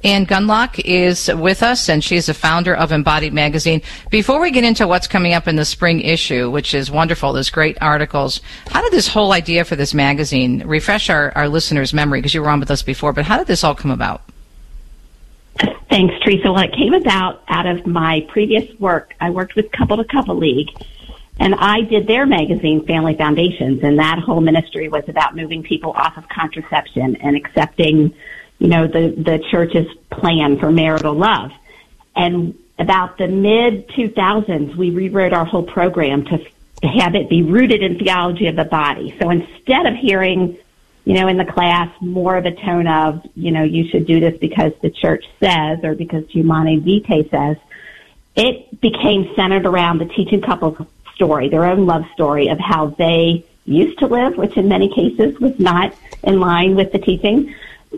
Anne Gunlock is with us, and she's the founder of Embodied Magazine. Before we get into what's coming up in the spring issue, which is wonderful, there's great articles, how did this whole idea for this magazine refresh our, our listeners' memory? Because you were on with us before, but how did this all come about? Thanks, Teresa. Well, it came about out of my previous work. I worked with Couple to Couple League, and I did their magazine, Family Foundations, and that whole ministry was about moving people off of contraception and accepting you know, the, the church's plan for marital love. And about the mid 2000s, we rewrote our whole program to, to have it be rooted in theology of the body. So instead of hearing, you know, in the class more of a tone of, you know, you should do this because the church says or because Humanae Vitae says, it became centered around the teaching couple's story, their own love story of how they used to live, which in many cases was not in line with the teaching,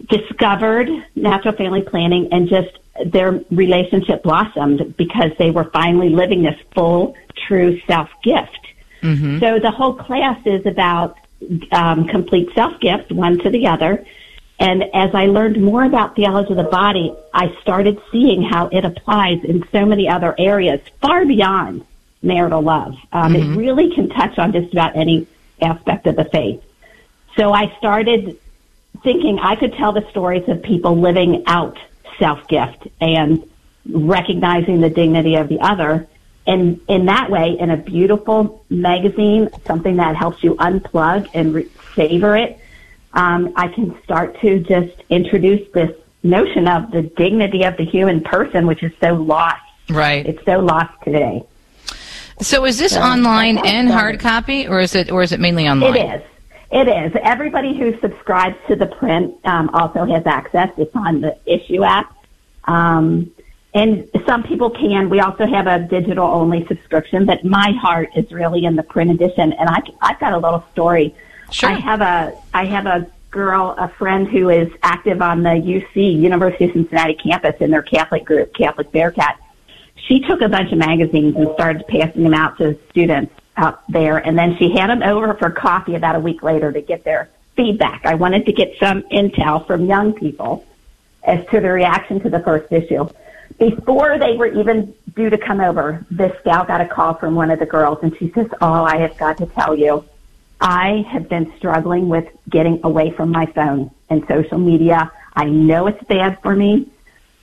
discovered natural family planning and just their relationship blossomed because they were finally living this full, true self gift. Mm-hmm. So the whole class is about um, complete self gift, one to the other. And as I learned more about theology of the body, I started seeing how it applies in so many other areas far beyond marital love. Um, mm-hmm. It really can touch on just about any aspect of the faith. So I started thinking I could tell the stories of people living out self gift and recognizing the dignity of the other. And in that way, in a beautiful magazine, something that helps you unplug and re- savor it, um, I can start to just introduce this notion of the dignity of the human person, which is so lost. Right. It's so lost today. So is this so, online and hard copy, or is it, or is it mainly online? It is. It is. Everybody who subscribes to the print um, also has access. It's on the Issuu app. Um, and some people can. We also have a digital only subscription, but my heart is really in the print edition. And I, I've got a little story. Sure. I have a, I have a girl, a friend who is active on the UC, University of Cincinnati campus in their Catholic group, Catholic Bearcat. She took a bunch of magazines and started passing them out to students out there. And then she had them over for coffee about a week later to get their feedback. I wanted to get some intel from young people as to the reaction to the first issue. Before they were even due to come over, this gal got a call from one of the girls and she says, Oh, I have got to tell you, I have been struggling with getting away from my phone and social media. I know it's bad for me,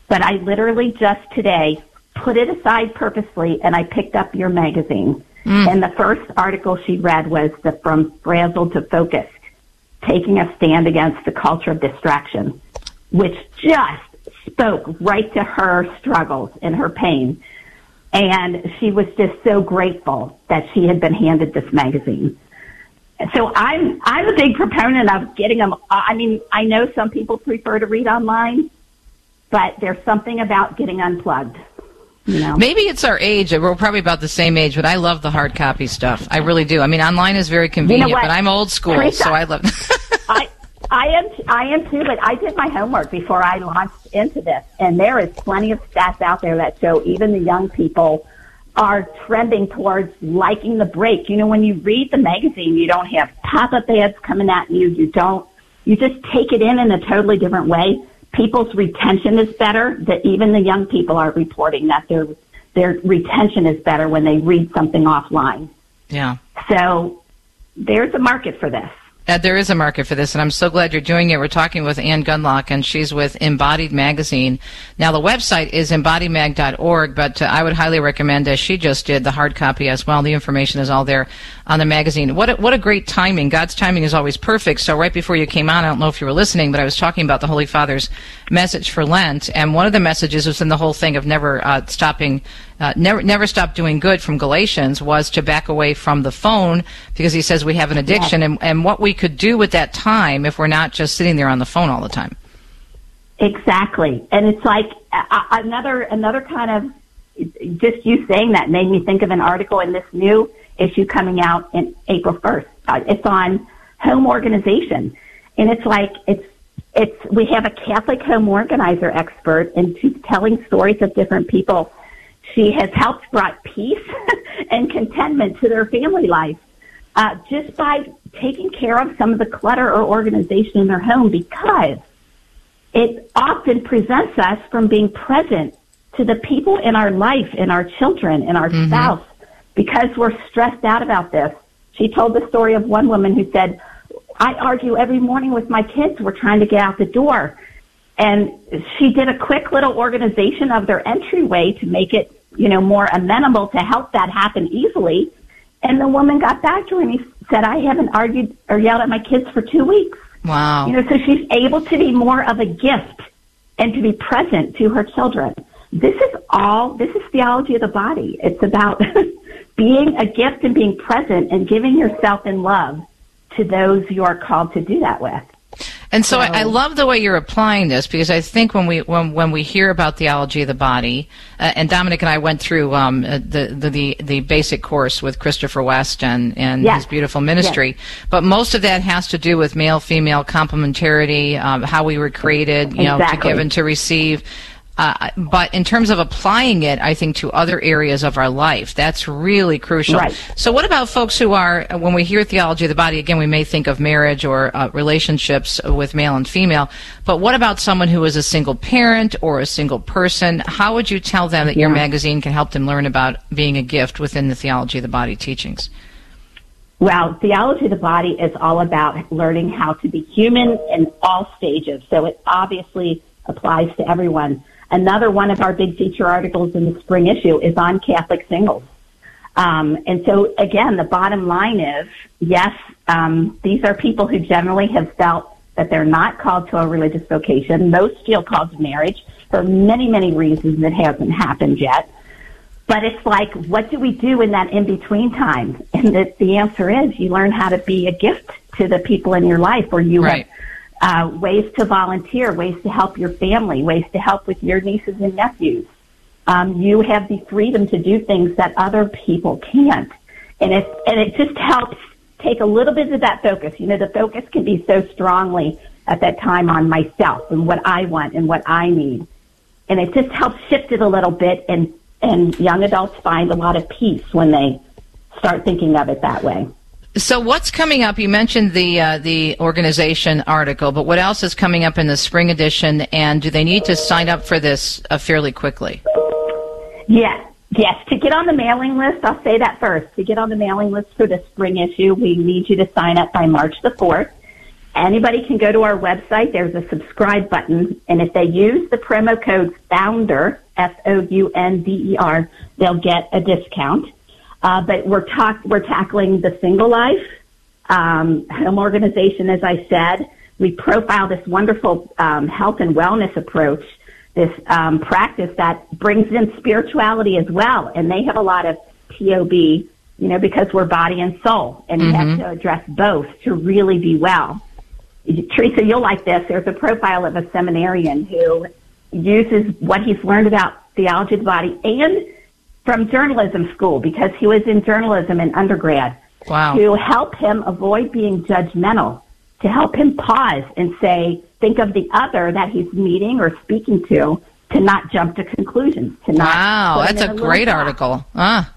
but I literally just today put it aside purposely and I picked up your magazine Mm. And the first article she read was the From Frazzled to Focused, taking a stand against the culture of distraction, which just spoke right to her struggles and her pain. And she was just so grateful that she had been handed this magazine. So I'm I'm a big proponent of getting them. I mean, I know some people prefer to read online, but there's something about getting unplugged. You know? Maybe it's our age. We're probably about the same age, but I love the hard copy stuff. I really do. I mean, online is very convenient, you know but I'm old school, Teresa, so I love. (laughs) I I am I am too, but I did my homework before I launched into this, and there is plenty of stats out there that show even the young people are trending towards liking the break. You know, when you read the magazine, you don't have pop-up ads coming at you. You don't. You just take it in in a totally different way people's retention is better, that even the young people are reporting that their their retention is better when they read something offline. Yeah. So there's a market for this. Uh, there is a market for this, and I'm so glad you're doing it. We're talking with Anne Gunlock, and she's with Embodied Magazine. Now, the website is embodymag.org, but uh, I would highly recommend, as she just did, the hard copy as well. The information is all there on the magazine. What a, what a great timing. God's timing is always perfect. So, right before you came on, I don't know if you were listening, but I was talking about the Holy Father's message for Lent, and one of the messages was in the whole thing of never uh, stopping uh, never never stop doing good from Galatians was to back away from the phone because he says we have an addiction and, and what we could do with that time if we're not just sitting there on the phone all the time. Exactly, and it's like uh, another another kind of just you saying that made me think of an article in this new issue coming out in April first. Uh, it's on home organization, and it's like it's it's we have a Catholic home organizer expert, and she's telling stories of different people she has helped brought peace (laughs) and contentment to their family life. uh, just by taking care of some of the clutter or organization in their home because it often presents us from being present to the people in our life, in our children, in our Mhm. spouse, because we're stressed out about this. She told the story of one woman who said, I argue every morning with my kids. We're trying to get out the door. And she did a quick little organization of their entryway to make it, you know, more amenable to help that happen easily. And the woman got back to her and he said, I haven't argued or yelled at my kids for two weeks. Wow. You know, so she's able to be more of a gift and to be present to her children. This is all, this is theology of the body. It's about (laughs) being a gift and being present and giving yourself in love to those you are called to do that with. And so, I, I love the way you're applying this because I think when we when when we hear about theology of the body, uh, and Dominic and I went through um, uh, the, the the the basic course with Christopher West and and Yes. his beautiful ministry, but most of that has to do with male female complementarity, um, how we were created, you know, to give and to receive. Uh, but in terms of applying it, I think to other areas of our life, that's really crucial. Right. So, what about folks who are, when we hear theology of the body, again, we may think of marriage or uh, relationships with male and female, but what about someone who is a single parent or a single person? How would you tell them that your magazine can help them learn about being a gift within the theology of the body teachings? Well, theology of the body is all about learning how to be human in all stages. So it obviously applies to everyone. Another one of our big feature articles in the spring issue is on Catholic singles. Um, and so again, the bottom line is, yes, um, these are people who generally have felt that they're not called to a religious vocation. Most feel called to marriage for many, many reasons that hasn't happened yet. But it's like, what do we do in that in between time? And the, the answer is you learn how to be a gift to the people in your life or you Right. have uh, ways to volunteer, ways to help your family, ways to help with your nieces and nephews. Um, you have the freedom to do things that other people can't. And it, and it just helps take a little bit of that focus. You know, the focus can be so strongly at that time on myself and what I want and what I need. And it just helps shift it a little bit and, and young adults find a lot of peace when they start thinking of it that way. So, what's coming up? You mentioned the uh, the organization article, but what else is coming up in the spring edition? And do they need to sign up for this uh, fairly quickly? Yes, yes. To get on the mailing list, I'll say that first. To get on the mailing list for the spring issue, we need you to sign up by March the 4th. Anybody can go to our website. There's a subscribe button. And if they use the promo code FOUNDER, F-O-U-N-D-E-R, they'll get a discount. Uh, but we're talk, we're tackling the single life, um, home organization, as I said. We profile this wonderful um, health and wellness approach, this um, practice that brings in spirituality as well. And they have a lot of TOB, you know, because we're body and soul, and you have Mhm. to address both to really be well. Teresa, you'll like this. There's a profile of a seminarian who uses what he's learned about theology of the body and from journalism school because he was in journalism in undergrad Wow. to help him avoid being judgmental, to help him pause and say, think of the other that he's meeting or speaking to, to not jump to conclusions, to not. Wow, that's a great article. Ah.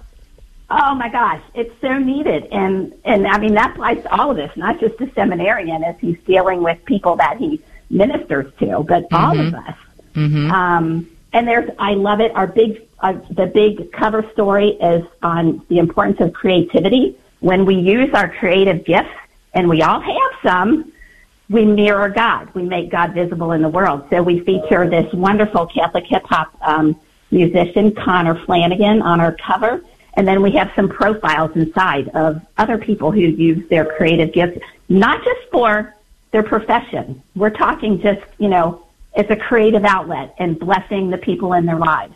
Oh my gosh, it's so needed, and and I mean that applies to all of us, not just the seminarian as he's dealing with people that he ministers to, but all of Mhm. us. Mm-hmm. Um, and there's, I love it. Our big, uh, the big cover story is on the importance of creativity. When we use our creative gifts, and we all have some, we mirror God. We make God visible in the world. So we feature this wonderful Catholic hip hop um, musician, Connor Flanagan, on our cover. And then we have some profiles inside of other people who use their creative gifts, not just for their profession. We're talking just, you know, it's a creative outlet and blessing the people in their lives.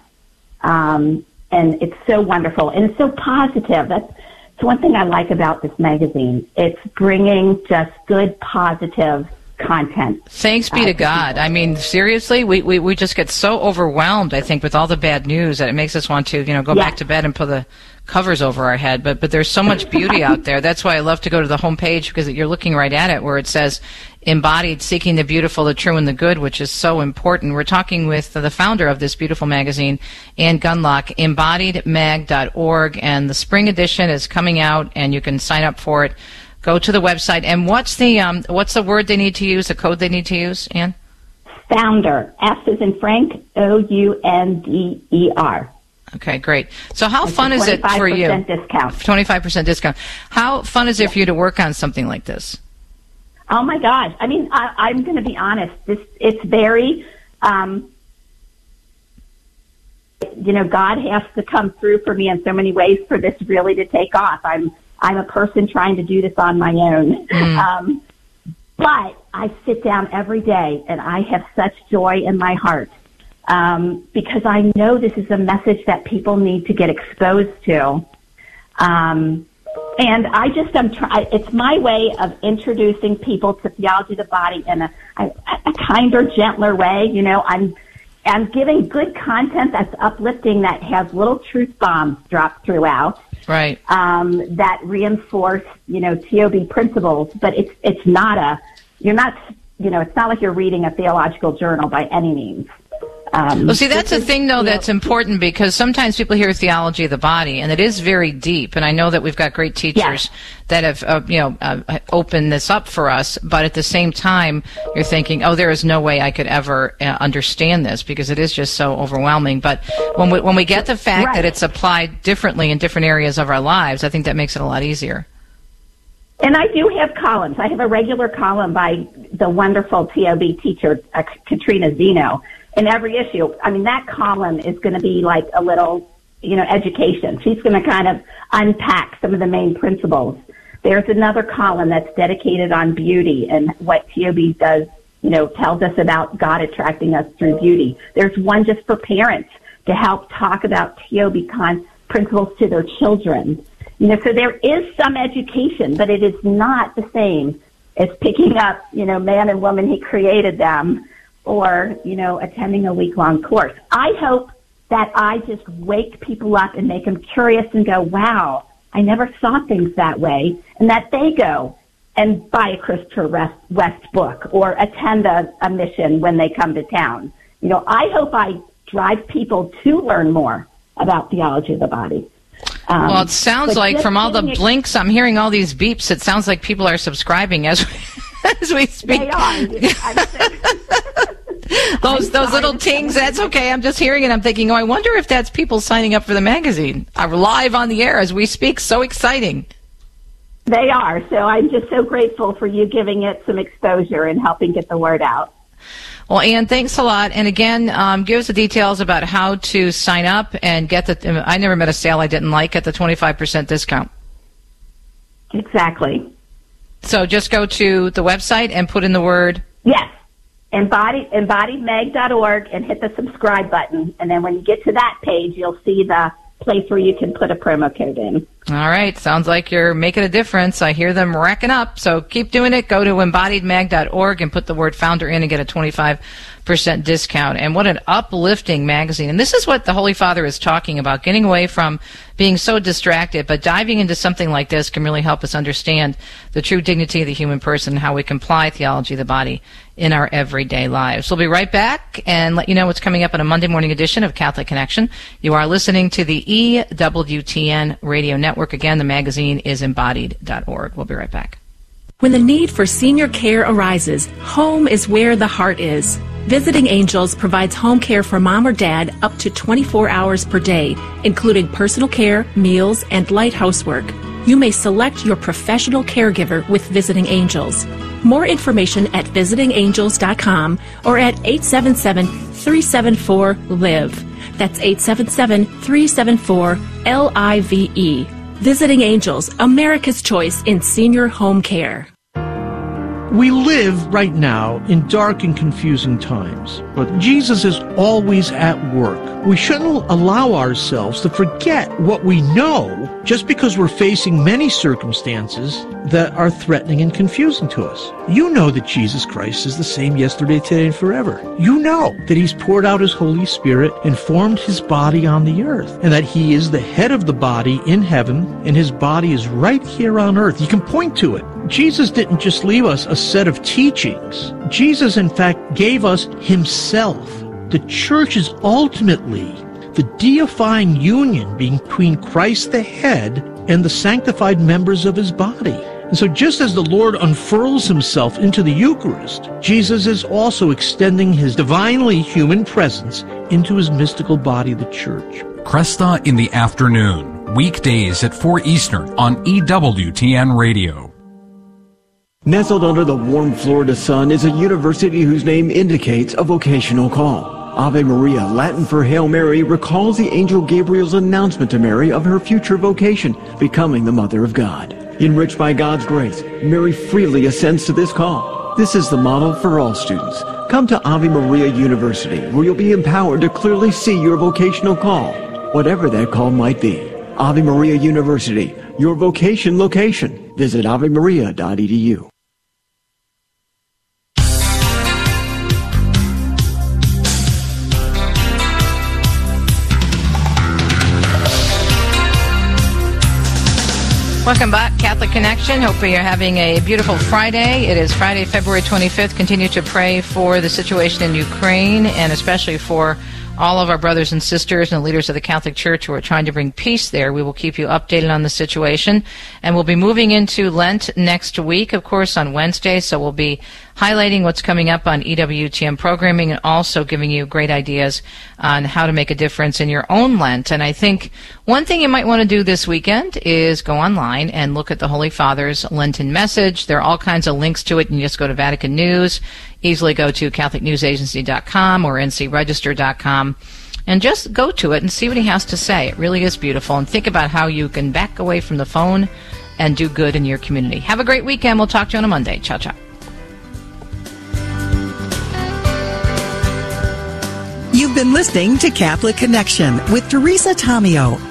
Um, and it's so wonderful and it's so positive. That's, it's one thing I like about this magazine. It's bringing just good, positive content. Thanks be to God. I mean, seriously, we, we, we just get so overwhelmed, I think, with all the bad news that it makes us want to, you know, go Yeah. back to bed and put the covers over our head. But but there's so much beauty out there. That's why I love to go to the homepage because you're looking right at it, where it says embodied seeking the beautiful the true and the good which is so important. We're talking with the founder of this beautiful magazine anne gunlock embodiedmag.org and the spring edition is coming out and you can sign up for it. Go to the website. And what's the um, what's the word they need to use the code they need to use anne founder. F is in frank o-u-n-d-e-r Okay, great. So how fun is it for you? 25% discount. 25% discount. How fun is it for you to work on something like this? Oh my gosh! I mean, I, I'm going to be honest. This it's very, um, you know, God has to come through for me in so many ways for this really to take off. I'm I'm a person trying to do this on my own, Mm. um, but I sit down every day and I have such joy in my heart um, because I know this is a message that people need to get exposed to. Um, and I just am try. It's my way of introducing people to theology of the body in a, a, a kinder, gentler way. You know, I'm I'm giving good content that's uplifting that has little truth bombs dropped throughout Right. um, that reinforce, you know, TOB principles, but it's it's not a you're not you know it's not like you're reading a theological journal by any means. Um, Well, see, that's a thing, though, that's important because sometimes people hear theology of the body, and it is very deep. And I know that we've got great teachers that have, uh, you know, uh, opened this up for us. But at the same time, you're thinking, oh, there is no way I could ever uh, understand this because it is just so overwhelming. But when we when we get the fact that it's applied differently in different areas of our lives, I think that makes it a lot easier. And I do have columns. I have a regular column by the wonderful TOB teacher, uh, Katrina Zeno. In every issue, I mean, that column is going to be like a little, you know, education. She's going to kind of unpack some of the main principles. There's another column that's dedicated on beauty and what TOB does, you know, tells us about God attracting us through beauty. There's one just for parents to help talk about TOB con- principles to their children. You know, so there is some education, but it is not the same as picking up, you know, man and woman, he created them, or, you know, attending a week long course. I hope that I just wake people up and make them curious and go, wow, I never saw things that way, and that they go and buy a Christopher West, book or attend a, a mission when they come to town. You know, I hope I drive people to learn more about theology of the body. Um, well, it sounds like from all the blinks, I'm hearing all these beeps. It sounds like people are subscribing as we, (laughs) as we speak. They are. (laughs) (laughs) (laughs) those those little tings. That's okay. I'm just hearing it. I'm thinking, oh, I wonder if that's people signing up for the magazine. I'm live on the air as we speak. So exciting. They are. So I'm just so grateful for you giving it some exposure and helping get the word out. Well, Anne, thanks a lot. And again, um, give us the details about how to sign up and get the. I never met a sale I didn't like. at the 25% discount. Exactly. So just go to the website and put in the word. Embody, embodiedmag.org and hit the subscribe button. And then when you get to that page, you'll see the place where you can put a promo code in. All right. Sounds like you're making a difference. I hear them racking up. So keep doing it. Go to embodiedmag.org and put the word founder in and get a 25% discount. And what an uplifting magazine. And this is what the Holy Father is talking about, getting away from being so distracted, but diving into something like this can really help us understand the true dignity of the human person and how we can apply theology of the body in our everyday lives. We'll be right back and let you know what's coming up on a Monday morning edition of Catholic Connection. You are listening to the EWTN radio network. Again, the magazine is embodied.org. We'll be right back. When the need for senior care arises, home is where the heart is. Visiting Angels provides home care for mom or dad up to 24 hours per day, including personal care, meals, and light housework. You may select your professional caregiver with Visiting Angels. More information at visitingangels.com or at 877 374 LIVE. That's 877 374 L I V E. Visiting Angels, America's choice in senior home care. We live right now in dark and confusing times, but Jesus is always at work. We shouldn't allow ourselves to forget what we know just because we're facing many circumstances that are threatening and confusing to us. You know that Jesus Christ is the same yesterday, today, and forever. You know that He's poured out His Holy Spirit and formed His body on the earth, and that He is the head of the body in heaven, and His body is right here on earth. You can point to it. Jesus didn't just leave us a set of teachings. Jesus, in fact, gave us himself. The church is ultimately the deifying union between Christ the head and the sanctified members of his body. And so just as the Lord unfurls himself into the Eucharist, Jesus is also extending his divinely human presence into his mystical body, the church. Kresta in the afternoon, weekdays at 4 Eastern on EWTN Radio. Nestled under the warm Florida sun is a university whose name indicates a vocational call. Ave Maria, Latin for Hail Mary, recalls the angel Gabriel's announcement to Mary of her future vocation, becoming the Mother of God. Enriched by God's grace, Mary freely assents to this call. This is the model for all students. Come to Ave Maria University, where you'll be empowered to clearly see your vocational call, whatever that call might be. Ave Maria University, your vocation location. Visit avemaria.edu. Welcome back, Catholic Connection. Hope you're having a beautiful Friday. It is Friday, February 25th. Continue to pray for the situation in Ukraine and especially for all of our brothers and sisters and leaders of the Catholic Church who are trying to bring peace there. We will keep you updated on the situation. And we'll be moving into Lent next week, of course, on Wednesday. So we'll be highlighting what's coming up on EWTN programming and also giving you great ideas on how to make a difference in your own Lent. And I think one thing you might want to do this weekend is go online and look at the Holy Father's Lenten message. There are all kinds of links to it. You just go to Vatican News, easily go to CatholicNewsAgency.com or NCRegister.com and just go to it and see what he has to say. It really is beautiful. And think about how you can back away from the phone and do good in your community. Have a great weekend. We'll talk to you on a Monday. Ciao, ciao. You've been listening to Catholic Connection with Teresa Tomeo.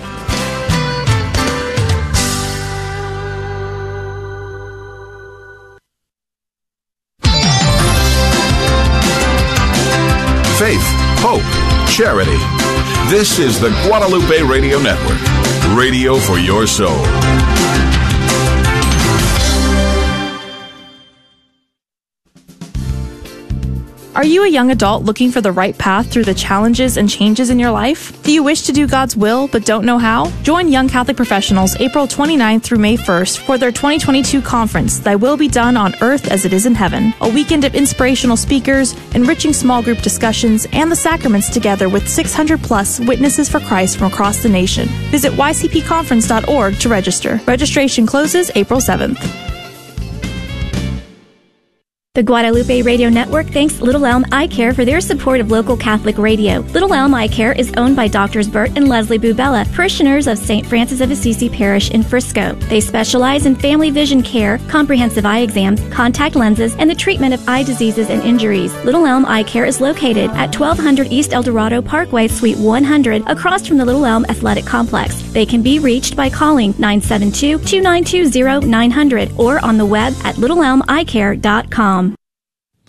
Charity. This is the Guadalupe Radio Network, radio for your soul. Are you a young adult looking for the right path through the challenges and changes in your life? Do you wish to do God's will but don't know how? Join Young Catholic Professionals April 29th through May 1st for their 2022 conference, Thy Will Be Done on Earth as It Is in Heaven. A weekend of inspirational speakers, enriching small group discussions, and the sacraments together with 600 plus witnesses for Christ from across the nation. Visit ycpconference.org to register. Registration closes April 7th. The Guadalupe Radio Network thanks Little Elm Eye Care for their support of local Catholic radio. Little Elm Eye Care is owned by Doctors Bert and Leslie Bubella, parishioners of St. Francis of Assisi Parish in Frisco. They specialize in family vision care, comprehensive eye exams, contact lenses, and the treatment of eye diseases and injuries. Little Elm Eye Care is located at 1200 East El Dorado Parkway, Suite 100, across from the Little Elm Athletic Complex. They can be reached by calling 972 292 900 or on the web at littleelmeyecare.com.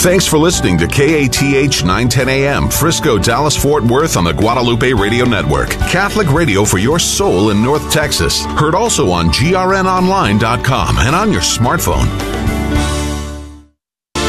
Thanks for listening to KATH 910 AM, Frisco, Dallas, Fort Worth on the Guadalupe Radio Network. Catholic radio for your soul in North Texas. Heard also on grnonline.com and on your smartphone.